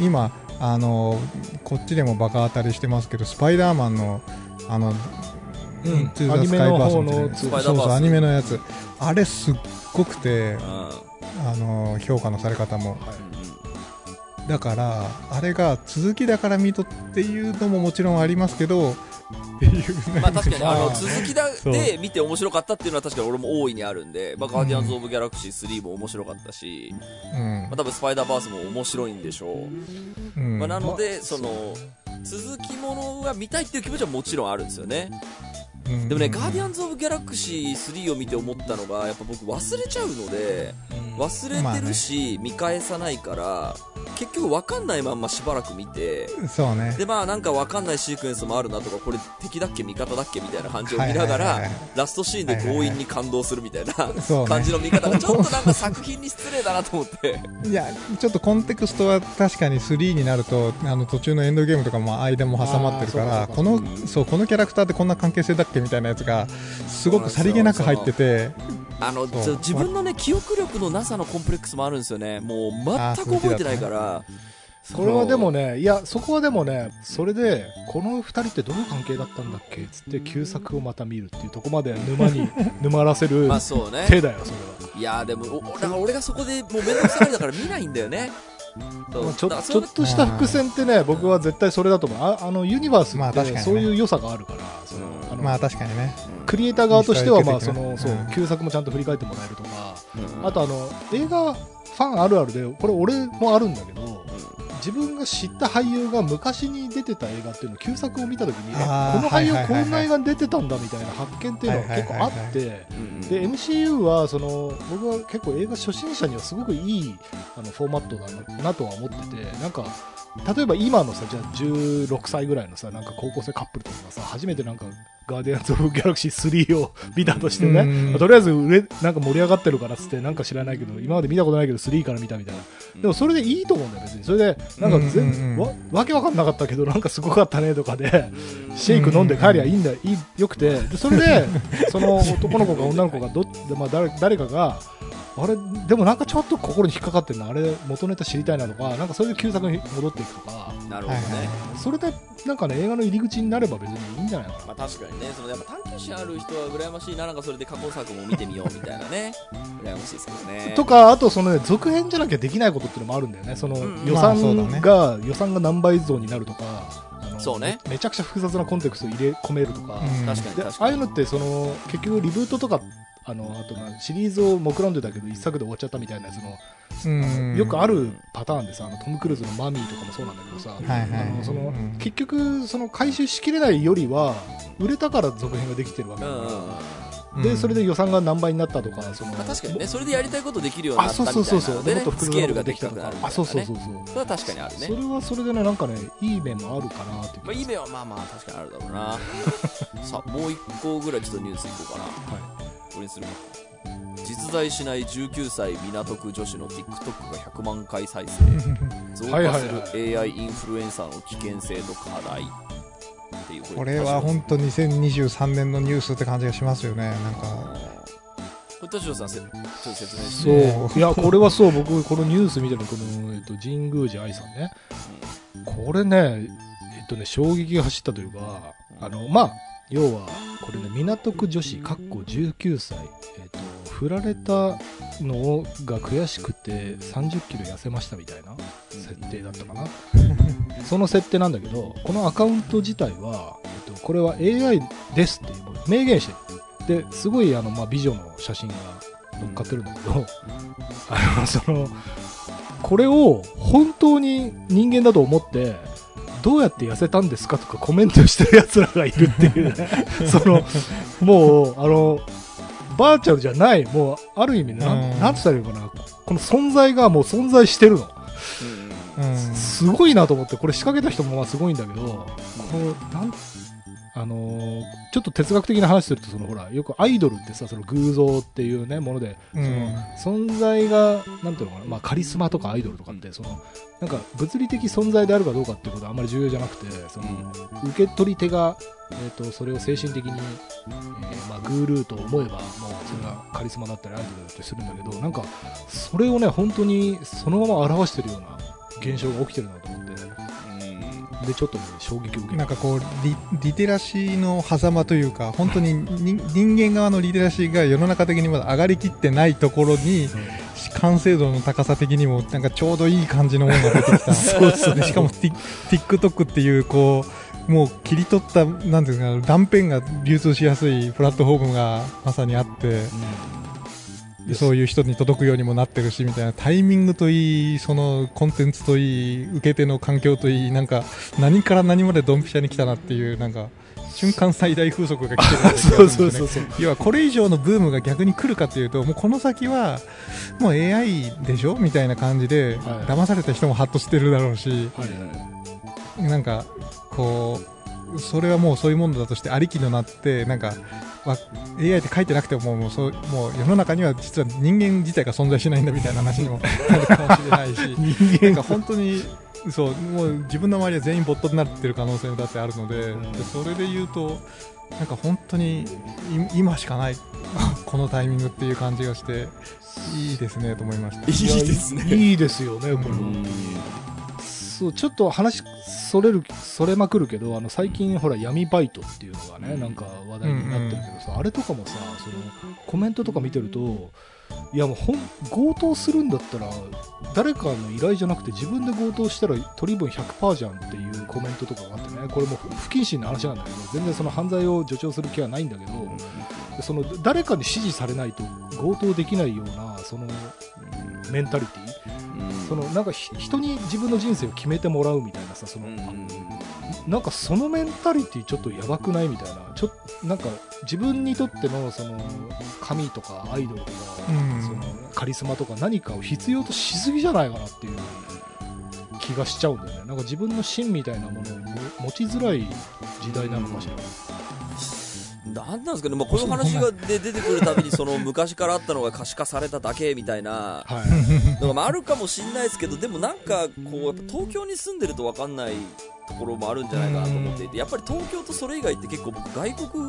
今あのこっちでもバカ当たりしてますけどスパイダーマンのあの、うん。トゥーザアニメの方のスカイバースみたそうそうアニメのやつ。あれすっごくてうんあの評価のされ方も。うんだからあれが続きだから見とっていうのももちろんありますけどっていうね。まあ確かに、あの、ま続きだで見て面白かったっていうのは確かに俺も大いにあるんで、まあ、ガーディアンズ・オブ・ギャラクシー3も面白かったし、うん。まあ多分スパイダーバースも面白いんでしょう。うん。まあなので、その、続きものが見たいっていう気持ちはもちろんあるんですよね。うん。でもね、ガーディアンズ・オブ・ギャラクシー3を見て思ったのが、やっぱ僕忘れちゃうので、忘れてるし、見返さないから、結局わかんないまんましばらく見て、そうね。でまあなんかわかんないシークエンスもあるなとかこれ敵だっけ味方だっけみたいな感じを見ながらラストシーンで強引に感動するみたいな感じの見方がちょっとなんか作品に失礼だなと思って。いやちょっとコンテクストは確かに3になるとあの途中のエンドゲームとかも間も挟まってるからこのそうこのキャラクターってこんな関係性だっけみたいなやつがすごくさりげなく入ってて。あの自分のね記憶力のなさのコンプレックスもあるんですよね。もう全く覚えてないから。これはでもね、いや、そこはでもね、それで、この二人ってどういう関係だったんだっけ？つって、旧作をまた見るっていうとこまで沼に 沼らせるまあそうね。手だよ、それは。いやでもおだから俺がそこでもう面倒くさがりだから見ないんだよねまあちょちょっとした伏線ってね、僕は絶対それだと思う。ああの、ユニバースってまあ確かにね。そういう良さがあるから、そのまあ確かにね。クリエイター側としては、まあ、その、そううん、旧作もちゃんと振り返ってもらえるとか、うん。あとあの、映画ファンあるあるで、これ俺もあるんだけど、自分が知った俳優が昔に出てた映画っていうの旧作を見た時にこの俳優こんな映画に出てたんだみたいな発見っていうのが結構あってで MCU はその僕は結構映画初心者にはすごくいいあのフォーマットだななとは思っててなんか例えば今のさじゃあ16歳ぐらいのさなんか高校生カップルとかがさ初めてなんかガーディアンズ・オブ・ギャラクシー3を見たとしてね、うん。まあとりあえず売れなんか盛り上がってるからっつってなんか知らないけど今まで見たことないけど3から見たみたいな。でもそれでいいと思うんだよ別に。それでなんか全んわわけわかんなかったけどなんかすごかったねとかでシェイク飲んで帰りゃいいんだいいよくて。でそれでその男の子か女の子がどっで、まあ、誰誰かがあれでもなんかちょっと心に引っかかってるな。あれ元ネタ知りたいなとかなんかそれで旧作に戻っていくとか。なるほどね、それでなんかね映画の入り口になれば別にいいんじゃないのかな。まあ確かにね、そのやっぱ探求心ある人は羨ましいな、なんかそれで過去作も見てみようみたいなね、羨ましいですけどね。とか、あとそのね、続編じゃなきゃできないことっていうのもあるんだよね。そのうん予まあそうだね。算が、予算が何倍増になるとか、そうね。めめちゃくちゃ複雑なコンテクストを入れ込めるとか、うん。確かにで、確かに。ああいうのって、その、結局リブートとか、あの、あとなシリーズを目論んでたけど、一作で終わっちゃったみたいなやつの、うんよくあるパターンでさ、あのトム・クルーズのマミーとかもそうなんだけどさ、はいはいあのそのうん結局、その回収しきれないよりは、売れたから続編ができてるわけだから。で、うんそれで予算が何倍になったとか、その、まあ確かにね、それでやりたいことできるようになあ、ったそうみたいそうそうそう。で、なのでねもっと、複スケールができたとかあ、そうそうそうそう。それは確かにあるねそ。れはそれでね、なんかね、いい面もあるかなっていうまあいい面はまあまあ確かにあるだろうな。さあ、もう一個ぐらいちょっとニュースいこうかな。はこれにするか。実在しない19歳港区女子の TikTok が100万回再生。増はい加はい。する AI インフルエンサーの危険性と課題。っていうこれは本当2023年のニュースって感じがしますよね。なんか。これ田代さんせちょっと説明しそう。いや、これはそう、僕、このニュース見てるこの、えっと、神宮寺愛さんね。これね、えっとね、衝撃が走ったというか、あの、まあ、要は、これね、港区女子、かっこ19歳、えっと、振られたのが悔しくて30キロ痩せましたみたいな設定だったかな。その設定なんだけど、このアカウント自体は、えっと、これは AI ですって明言してる。で、すごいあの、まあ、美女の写真が乗っかってるんだけど、あの、その、これを本当に人間だと思って、どうやって痩せたんですかとかコメントしてる奴らがいるっていうね。その、もう、あの、バーチャルじゃない、もう、ある意味ね、なんなんて言ったらいいのかな。この存在がもう存在してるの。うんすごいなと思って、これ仕掛けた人もまあすごいんだけど、こう、なん、あのーちょっと哲学的な話すると、そのほら、よくアイドルってさ、その偶像っていうね、もので、うん。その存在が、なんていうのかな、まあカリスマとかアイドルとかって、その、なんか物理的存在であるかどうかっていうことはあんまり重要じゃなくて、その、受け取り手が、えっ、と、それを精神的に、えーまあ、グールーと思えば、もうそれがカリスマだったりアイドルだったりするんだけど、なんか、それをね、本当にそのまま表してるような現象が起きてるなと思って、で、ちょっとね、衝撃を受けた。なんかこうリリテラシーの狭間というか本当にに人間側のリテラシーが世の中的にまだ上がりきってないところに完成度の高さ的にもなんかちょうどいい感じのものが出てきた。そうそうでしかも Tik- TikTok っていうこうもう切り取ったなんていうのかな断片が流通しやすいプラットフォームがまさにあって。でそういう人に届くようにもなってるしみたいなタイミングといいそのコンテンツといい受け手の環境といいなんか何から何までドンピシャに来たなっていうなんか 瞬間最大風速が来てるんですよねそうそうそう。要はこれ以上のブームが逆に来るかっていうともうこの先はもう AI でしょみたいな感じで、はい。騙された人もハッとしてるだろうしはいなんかこうそれはもうそういうものだとしてありきのなってなんかわ AI って書いてなくてももうそうもう世の中には実は人間自体が存在しないんだみたいな話にもなるかもしれないし 人なんか本当にそうもう自分の周りは全員ボットになってる可能性だってあるので,、んでそれで言うとなんか本当にい今しかない このタイミングっていう感じがしていいですねと思いました。いいですね。いいですよね、これ。うんそう、ちょっと話、それる、それまくるけど、あの、最近、ほら、闇バイトっていうのがね、なんか話題になってるけどさ、あれとかもさ、その、コメントとか見てると、いやもうほん、強盗するんだったら、誰かの依頼じゃなくて自分で強盗したら取り分100%じゃんっていうコメントとかがあってね、これもう不謹慎な話なんだけど、全然その犯罪を助長する気はないんだけど、その、誰かに指示されないと強盗できないような、その、メンタリティそのなんかひ人に自分の人生を決めてもらうみたいなさその、なんかそのメンタリティちょっとやばくないみたいなちょなんか自分にとってのその神とかアイドルとか、うん。そのカリスマとか何かを必要としすぎじゃないかなっていう気がしちゃうんだよね。なんか自分の芯みたいなものをも持ちづらい時代なのかしら、なんなんですかね、まあ、この話がで出てくるたびに その昔からあったのが可視化されただけみたいな。はい。のがまああるかもしれないですけどでもなんかこうやっぱ東京に住んでると分かんないところもあるんじゃないかなと思っていてやっぱり東京とそれ以外って結構僕外国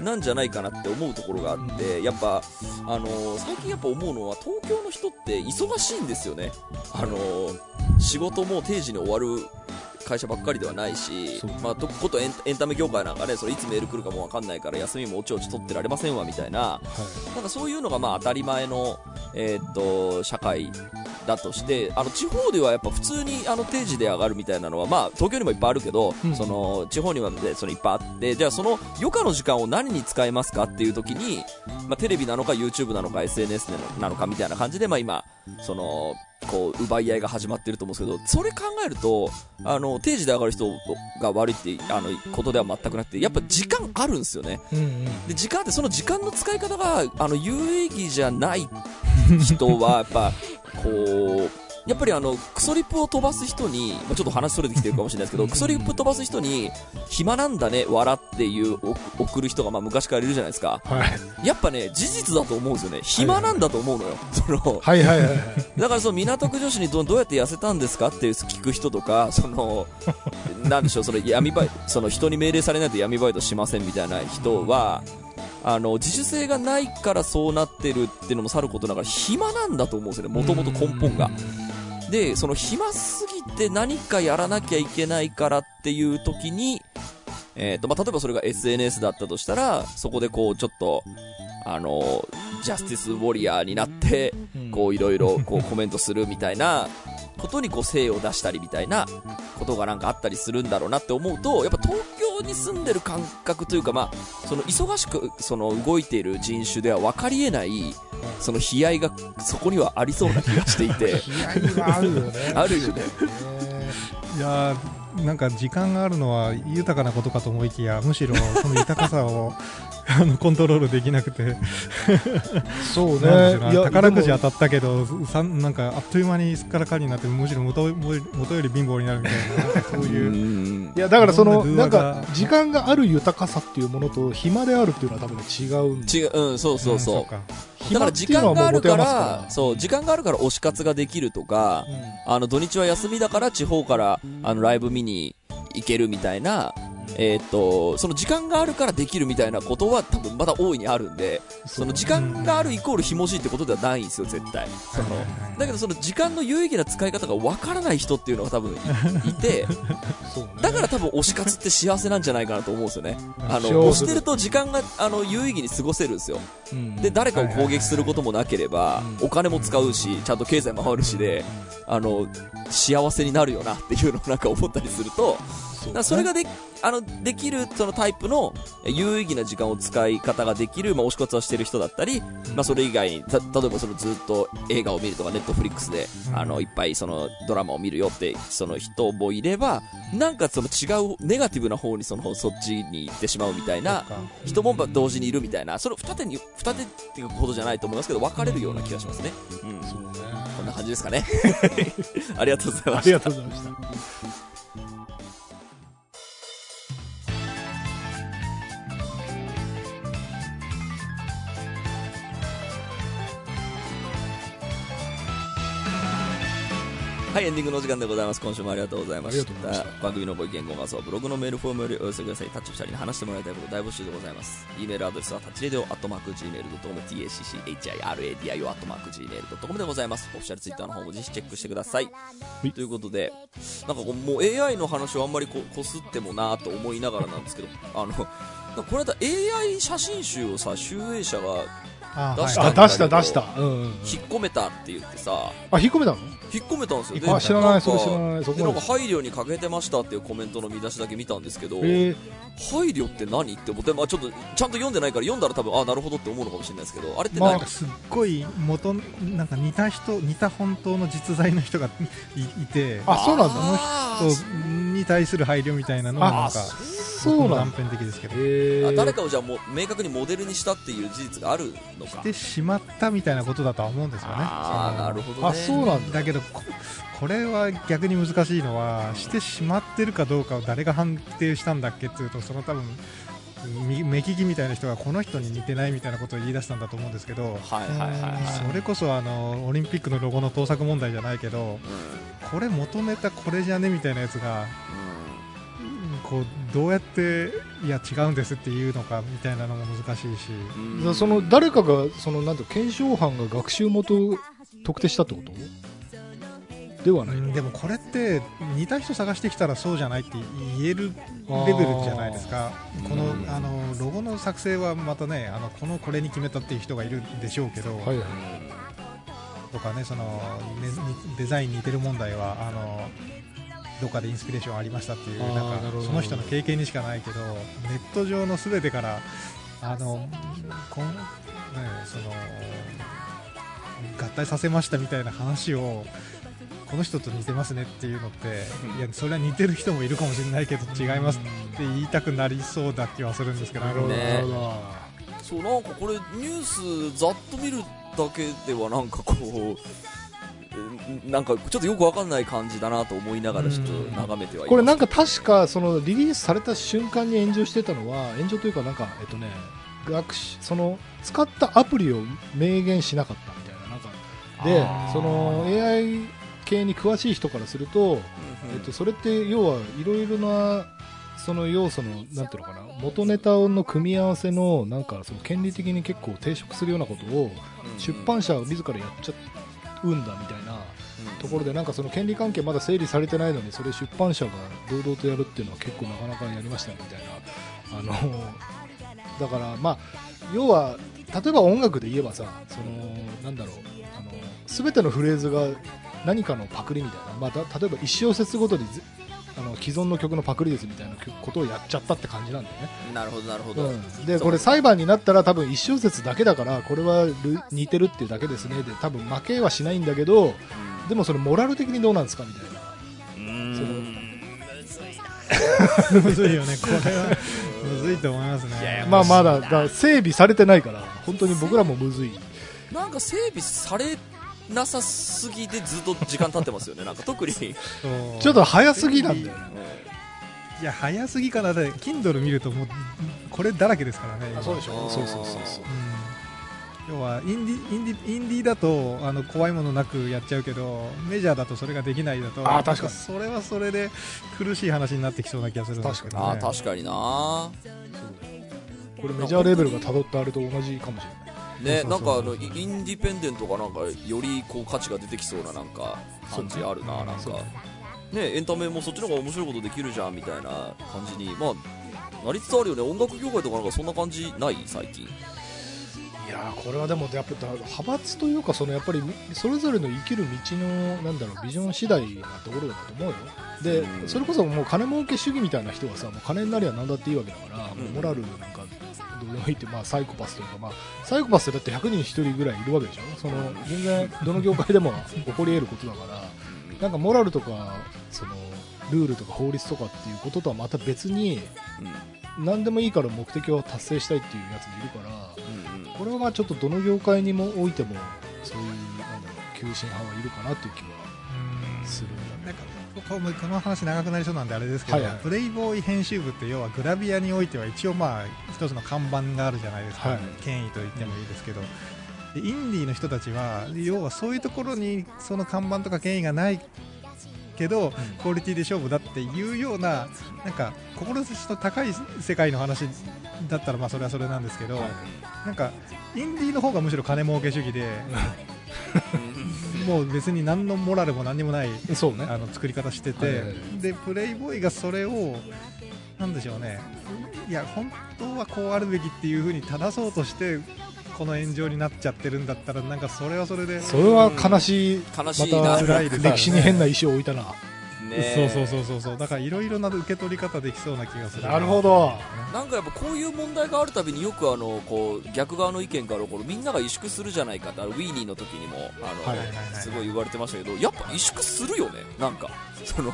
なんじゃないかなって思うところがあってやっぱあのー最近やっぱ思うのは東京の人って忙しいんですよね。あのー仕事も定時に終わる会社ばっかりではないしまあ、とことエンエンタメ業界なんかねそれいつメール来るかもわかんないから休みもおちおち取ってられませんわみたいな。はい。なんかそういうのがまあ当たり前の、えーっと社会だとしてあの地方ではやっぱ普通にあの定時で上がるみたいなのは、まあ、東京にもいっぱいあるけど、うん。その地方にはでそのいっぱいあってじゃあその余暇の時間を何に使いますかっていう時に、まあ、テレビなのか YouTube なのか SNS なのかみたいな感じで、まあ、今そのこう奪い合いが始まってると思うんですけどそれ考えるとあの定時で上がる人が悪いってあのことでは全くなくてやっぱ時間あるんですよね。うんうんで時間ってその時間の使い方があの有意義じゃない人はやっぱこうやっぱりあのクソリップを飛ばす人に、まあ、ちょっと話それてきてるかもしれないですけどクソリップ飛ばす人に暇なんだね笑っていうお送る人がまあ昔からいるじゃないですか。はい。やっぱね事実だと思うんですよね。暇なんだと思うのよ。そのはいはいだからその港区女子にどどうやって痩せたんですかっていう聞く人とかそのなんでしょうその闇バイその人に命令されないと闇バイトしませんみたいな人はあの自主性がないからそうなってるっていうのもさることながら暇なんだと思うんですよね。もともと根本が。で、その暇すぎて何かやらなきゃいけないからっていう時に、えっ、と、まあ、例えばそれが SNS だったとしたら、そこでこう、ちょっと、あの、ジャスティスウォリアーになって、こういろいろこうコメントするみたいなことにこう精を出したりみたいなことがなんかあったりするんだろうなって思うと、やっぱ東京に住んでる感覚というか、まあ、その忙しくその動いている人種では分かり得ない、その悲哀がそこにはありそうな気がしていて、あるよね。あるよね。いやーなんか時間があるのは豊かなことかと思いきやむしろその豊かさを あのコントロールできなくて、そうね。宝くじ当たったけどさんなんかあっという間にすっからかんになってむしろ元元より貧乏になるみたいなそういう。う。ん。いや、だからその、ななんか、時間がある豊かさっていうものと、暇であるっていうのは多分ね違うんで違う、うん、そうそうそう。かだから時間があるから、そそう、時間があるから推し活ができるとか、あの、土日は休みだから地方から、あの、ライブ見に行けるみたいな、えーっと、その時間があるからできるみたいなことは多分まだ大いにあるんで、その時間があるイコールひもじいってことではないんですよ、絶対。その、だけどその時間の有意義な使い方がわからない人っていうのが多分いいて、だから多分推し活って幸せなんじゃないかなと思うんですよね。あの、推してると時間が、あの、有意義に過ごせるんですよ。うん。で、誰かを攻撃することもなければ、お金も使うし、ちゃんと経済回るしで、あの、幸せになるよなっていうのをなんか思ったりすると、だからそれがで、あの、できる、そのタイプの、え有意義な時間を使い方ができる、まあ、推し活をしてる人だったり、まあ、それ以外に、た、例えばそのずっと映画を見るとか、ネットフリックスで、あの、いっぱいそのドラマを見るよって、その人もいれば、なんかその違う、ネガティブな方にその、そっちに行ってしまうみたいな、人も同時にいるみたいな、それを二手に、二手っていうことじゃないと思いますけど、分かれるような気がしますね。うん。そうね。こんな感じですかね。ありがとうございました。ありがとうございました。はい、エンディングのお時間でございます。今週もありがとうございました。ま。番組のご意見、ご感想はブログのメールフォームよりお寄せください。タッチ2人に話してもらい。たい。こと大募集でござい。ます。e メールアドレスはタッチレディオアットマーク Gmail.com、tacchiradio アットマーク Gmail.com でござい。ます。オフィシャルツイッターの方もぜひチェックしてください。い。とい。うことで、なんかこうもう AI の話をあんまりここすってもなと思い。ながらなんですけど、あの、この間 AI 写真集をさ、集英社があ出しあ、はい出した出した。うんうんうん。引っ込めたって言ってさ、あ、引っ込めたの？引っ込めたんですよ。であ、知らない、んかそれ知らない。そでなんか配慮に欠けてましたっていうコメントの見出しだけ見たんですけど、で。えー配慮って何って思って、まあ、ちょっとちゃんと読んでないから読んだら多分あなるほどって思うのかもしれないですけどあれってまあ何、なんかすっごい元なんか似た人似た本当の実在の人が いいてあそうなんだの人に対する配慮みたいなのがなんあ、かそうなんだ。断片的ですけどえーあ誰かをじゃあもう明確にモデルにしたっていう事実があるのか。してしまったみたいなことだとは思うんですよね。ああそのなるほどね。あ、そうなんだ。だけどここれは逆に難しいのはしてしまってるかどうかを誰が判定したんだっけっていうとその多分み目利きみたいな人がこの人に似てないみたいなことを言い出したんだと思うんですけどそれこそあのオリンピックのロゴの盗作問題じゃないけどこれ元ネタこれじゃねみたいなやつがうん。こうどうやっていや違うんですっていうのかみたいなのも難しいし。その、誰かが、その、なんていうの検証班が学習元を特定したってこと？ではない。うんでもこれって似た人探してきたらそうじゃないって言えるレベルじゃないですか。このうん。あのロゴの作成はまたねあのこのこれに決めたっていう人がいるんでしょうけど、はいはい。とかねその、デザインに似てる問題はあのどっかでインスピレーションありましたっていうなんかその人の経験にしかないけどネット上のすべてからあのこん、ね、その合体させましたみたいな話をこの人と似てますねっていうのっていやそれは似てる人もいるかもしれないけど違いますって言いたくなりそうだ気はするんですけど。なるほど、ねなるほど。そうなんかこれニュースざっと見るだけではなんかこうえなんかちょっとよくわかんない感じだなと思いながらちょっと眺めてはいこれなんか確か、その、リリースされた瞬間に炎上してたのは、炎上というかなんか、えっとね、学習、その、使ったアプリを明言しなかったみたいな、なんか、でその、AI 系に詳しい人からすると、えっと、それって要はいろいろなその要素のなんていうのかな元ネタの組み合わせのなんかその権利的に結構抵触するようなことを出版社自らやっちゃうんだみたいなところでなんかその権利関係まだ整理されてないのにそれ出版社が堂々とやるっていうのは結構なかなかやりましたねみたいな。あのだからまあ要は例えば音楽で言えばさそのなんだろうあの全てのフレーズが何かのパクリみたいな、まあ、だ例えば1小節ごとにぜあの既存の曲のパクリですみたいなことをやっちゃったって感じなんだよね。なるほどなるほど、うん、でこれ裁判になったら多分1小節だけだからこれはル似てるっていうだけですね。で多分負けはしないんだけどでもそれモラル的にどうなんですかみたいな。うん。その むずいよねこれは。むずいと思いますね。まあまだだ整備されてないから本当に僕らもむずい。なんか整備されなさすぎでずっと時間経ってますよね。なんか特に、ちょっと早すぎなんだよ。ねいや早すぎかな。だって Kindle 見るともうこれだらけですからね今。そうでしょ？そうそうそうそう。うん。要はインディインディインディだとあの怖いものなくやっちゃうけどメジャーだとそれができないだとあー確かに。それはそれで苦しい話になってきそうな気がするんですけど、ね、ああ確かにな。これメジャーレベルが辿ったあれと同じかもしれないね、なんかあのイインディペンデントがなんかよりこう価値が出てきそうななんか感じあるな、なんか。ねエンタメもそっちの方が面白いことできるじゃんみたいな感じにまあなりつつあるよね。音楽業界とかなんかそんな感じない？最近。いやーこれはでもやっぱだ派閥というかそのやっぱりそれぞれの生きる道のなんだろうビジョン次第なところだと思うよ。でうん。それこそもう金儲け主義みたいな人はさもう金になりゃ何だっていいわけだから、もうモラルなんかでもいいて、まあ、サイコパスというか、まあ、サイコパスってだって100人1人ぐらいいるわけでしょ？その全然どの業界でも起こり得ることだからなんかモラルとかそのルールとか法律とかっていうこととはまた別にうん何でもいいから目的を達成したいっていうやつもいるからうんうんこれはまあちょっとどの業界にもおいてもそういうなんだろう急進派はいるかなっていう気はする。この話長くなりそうなんであれですけど、はいはい。プレイボーイ編集部って要はグラビアにおいては一応まあ一つの看板があるじゃないですか、はい。権威と言ってもいいですけど、でインディーの人たちは要はそういうところにその看板とか権威がないけど、クオリティで勝負だっていうようななんか志の高い世界の話だったらまあそれはそれなんですけど、なんかインディーの方がむしろ金儲け主義で もう別に何のモラルも何にもないそうね。あの作り方してて、はいはいはい。でプレイボーイがそれをなんでしょうね。いや本当はこうあるべきっていう風に正そうとしてこの炎上になっちゃってるんだったらなんかそれはそれでそれは悲しい。悲しいな。また辛いですね。歴史に変な石を置いたなね。そうそうそうそうそう。だからいろいろな受け取り方できそうな気がするな。るほど。なんかやっぱこういう問題があるたびによくあのこう逆側の意見からこのみんなが萎縮するじゃないかってあのウィーニーの時にもあの、はいはいはい。すごい言われてましたけどやっぱ萎縮するよね。なんかその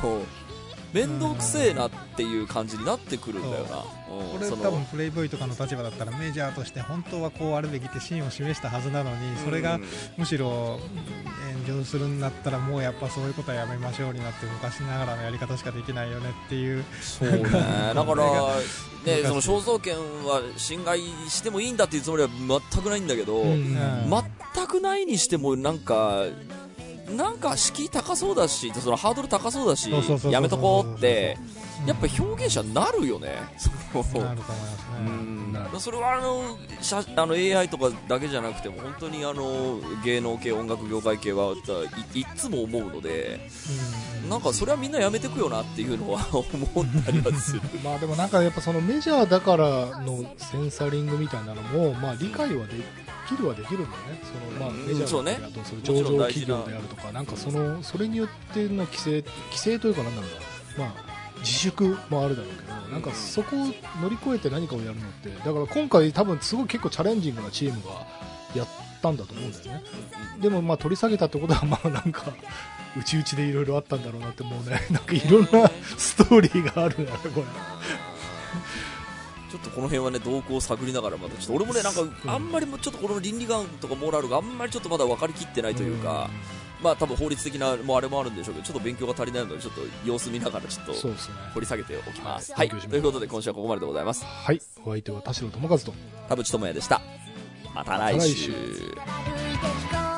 面倒くせえなっていう感じになってくるんだよな、うん。これ多分プレイボーイとかの立場だったらメジャーとして本当はこうあるべきって芯を示したはずなのにそれがうんむしろ炎上するんだったらもうやっぱそういうことはやめましょうになって昔ながらのやり方しかできないよねっていう。そうね。だから、ね、その肖像権は侵害してもいいんだっていうつもりは全くないんだけど、うん。全くないにしてもなんかなんか敷居高そうだしそのハードル高そうだしやめとこうってやっぱ表現者になるよね。なると思いますうね。それはあの写あの AI とかだけじゃなくても本当にあの芸能系音楽業界系はいいっつも思うのでうん。なんかそれはみんなやめてくよなっていうのは思ったりはする。まあでもなんかやっぱそのメジャーだからのセンサリングみたいなのもまあ理解はできるはできるんだよね。そのまあうんメジャーだとそれ上場企業であるとかなんかそのそれによっての規制規制というかなんだろうな。まあ自粛もあるだろうけどなんかそこを乗り越えて何かをやるのってだから今回多分すごい結構チャレンジングなチームがやったんだと思うんだよね。でもまあ取り下げたってことはまあなんかうちうちでいろいろあったんだろうなってもうね なんかいろんなストーリーがあるんだねこれ。ちょっとこの辺はね動向を探りながらまたちょっと俺もねなんかあんまりもちょっとこの倫理観とかモラルがあんまりちょっとまだ分かりきってないというか、まあ多分法律的なもうあれもあるんでしょうけどちょっと勉強が足りないのでちょっと様子見ながらちょっと掘り下げておきます。ははいということで今週はここまででございます。はいお相手は田代智和と田淵智也でした。また来週。また来週